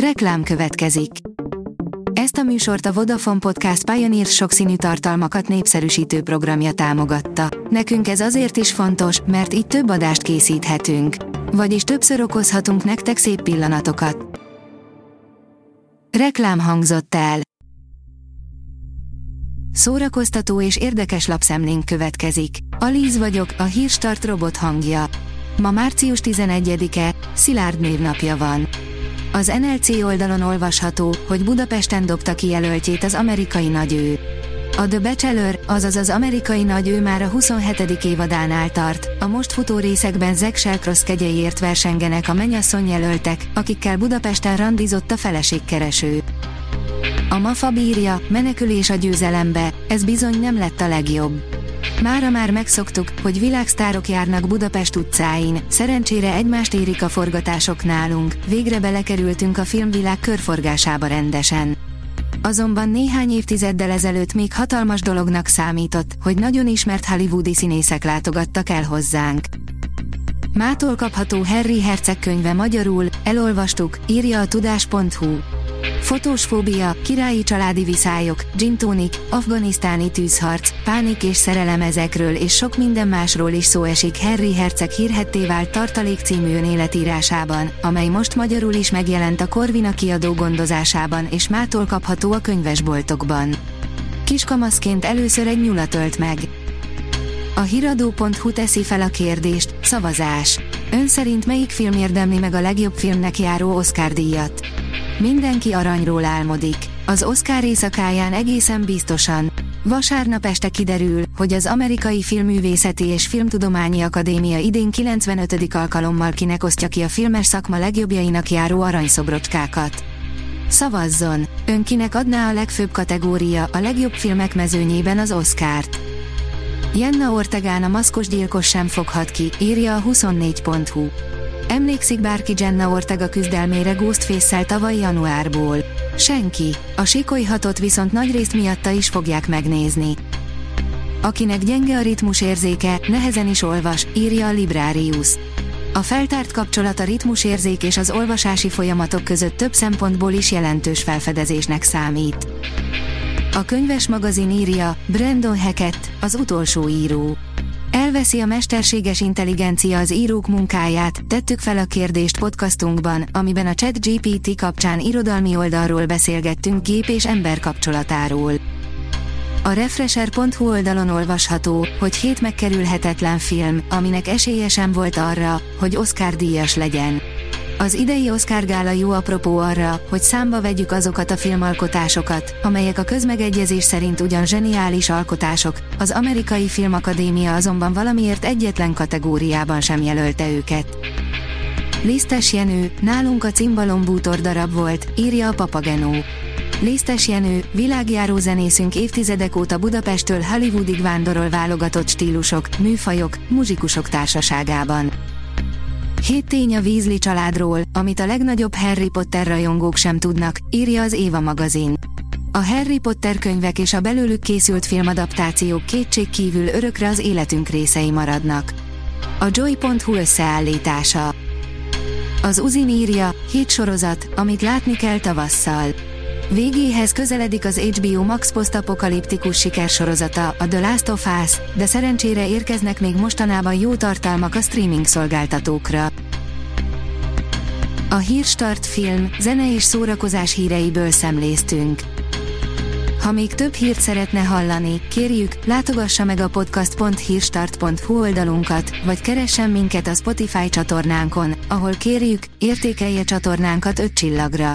Reklám következik. Ezt a műsort a Vodafone Podcast Pioneer sokszínű tartalmakat népszerűsítő programja támogatta. Nekünk ez azért is fontos, mert így több adást készíthetünk. Vagyis többször okozhatunk nektek szép pillanatokat. Reklám hangzott el. Szórakoztató és érdekes lapszemlénk következik. Alíz vagyok, a hírstart robot hangja. Ma március 11-e, Szilárd névnapja van. Az NLC oldalon olvasható, hogy Budapesten dobta ki jelöltjét az amerikai nagyő. A The Bachelor, azaz az amerikai nagyő már a 27. évadánál tart, a most futó részekben Zack Shelcross kegyeiért versengenek a menyasszony jelöltek, akikkel Budapesten randizott a feleségkereső. A MAFA bírja, menekülés a győzelembe, ez bizony nem lett a legjobb. Mára már megszoktuk, hogy világsztárok járnak Budapest utcáin, szerencsére egymást érik a forgatások nálunk, végre belekerültünk a filmvilág körforgásába rendesen. Azonban néhány évtizeddel ezelőtt még hatalmas dolognak számított, hogy nagyon ismert hollywoodi színészek látogattak el hozzánk. Mától kapható Harry Herceg könyve magyarul, elolvastuk, írja a tudás.hu. Fotós fóbia, királyi családi viszályok, gin tonic, afganisztáni tűzharc, pánik és szerelem ezekről és sok minden másról is szó esik Harry Herceg hírhetté vált tartalék című önéletírásában, amely most magyarul is megjelent a Corvina kiadó gondozásában és mától kapható a könyvesboltokban. Kiskamaszként először egy nyulat ölt meg. A hiradó.hu teszi fel a kérdést, szavazás. Ön szerint melyik film érdemli meg a legjobb filmnek járó Oscar díjat? Mindenki aranyról álmodik. Az Oscar éjszakáján egészen biztosan. Vasárnap este kiderül, hogy az Amerikai Filmművészeti és Filmtudományi Akadémia idén 95. alkalommal kinek osztja ki a filmes szakma legjobbjainak járó aranyszobrocskákat. Szavazzon! Ön kinek adná a legfőbb kategória, a legjobb filmek mezőnyében az Oscárt? Jenna Ortegán a maszkos gyilkos sem foghat ki, írja a 24.hu. Emlékszik bárki Jenna Ortega küzdelmére Ghostface-szel tavaly januárból? Senki. A sikolyhatot viszont nagy részt miatta is fogják megnézni. Akinek gyenge a ritmus érzéke, nehezen is olvas, írja a Librarius. A feltárt kapcsolat a ritmusérzék és az olvasási folyamatok között több szempontból is jelentős felfedezésnek számít. A könyves magazin írja, Brandon Hackett, az utolsó író. Elveszi a mesterséges intelligencia az írók munkáját, tettük fel a kérdést podcastunkban, amiben a chat GPT kapcsán irodalmi oldalról beszélgettünk gép és ember kapcsolatáról. A Refresher.hu oldalon olvasható, hogy hét megkerülhetetlen film, aminek esélye sem volt arra, hogy Oscar díjas legyen. Az idei Oscar gála jó apropó arra, hogy számba vegyük azokat a filmalkotásokat, amelyek a közmegegyezés szerint ugyan zseniális alkotások, az Amerikai Filmakadémia azonban valamiért egyetlen kategóriában sem jelölte őket. Lisztes Jenő, nálunk a cimbalom bútor darab volt, írja a Papagenó. Lisztes Jenő, világjáró zenészünk évtizedek óta Budapesttől Hollywoodig vándorol válogatott stílusok, műfajok, muzsikusok társaságában. Hét tény a Weasley családról, amit a legnagyobb Harry Potter rajongók sem tudnak, írja az Éva magazin. A Harry Potter könyvek és a belőlük készült filmadaptációk kétség kívül örökre az életünk részei maradnak. A Joy.hu összeállítása. Az Uzin írja, hét sorozat, amit látni kell tavasszal. Végéhez közeledik az HBO Max posztapokaliptikus sikersorozata, a The Last of Us, de szerencsére érkeznek még mostanában jó tartalmak a streaming szolgáltatókra. A Hírstart film, zene és szórakozás híreiből szemléztünk. Ha még több hírt szeretne hallani, kérjük, látogassa meg a podcast.hírstart.hu oldalunkat, vagy keressen minket a Spotify csatornánkon, ahol kérjük, értékelje csatornánkat 5 csillagra.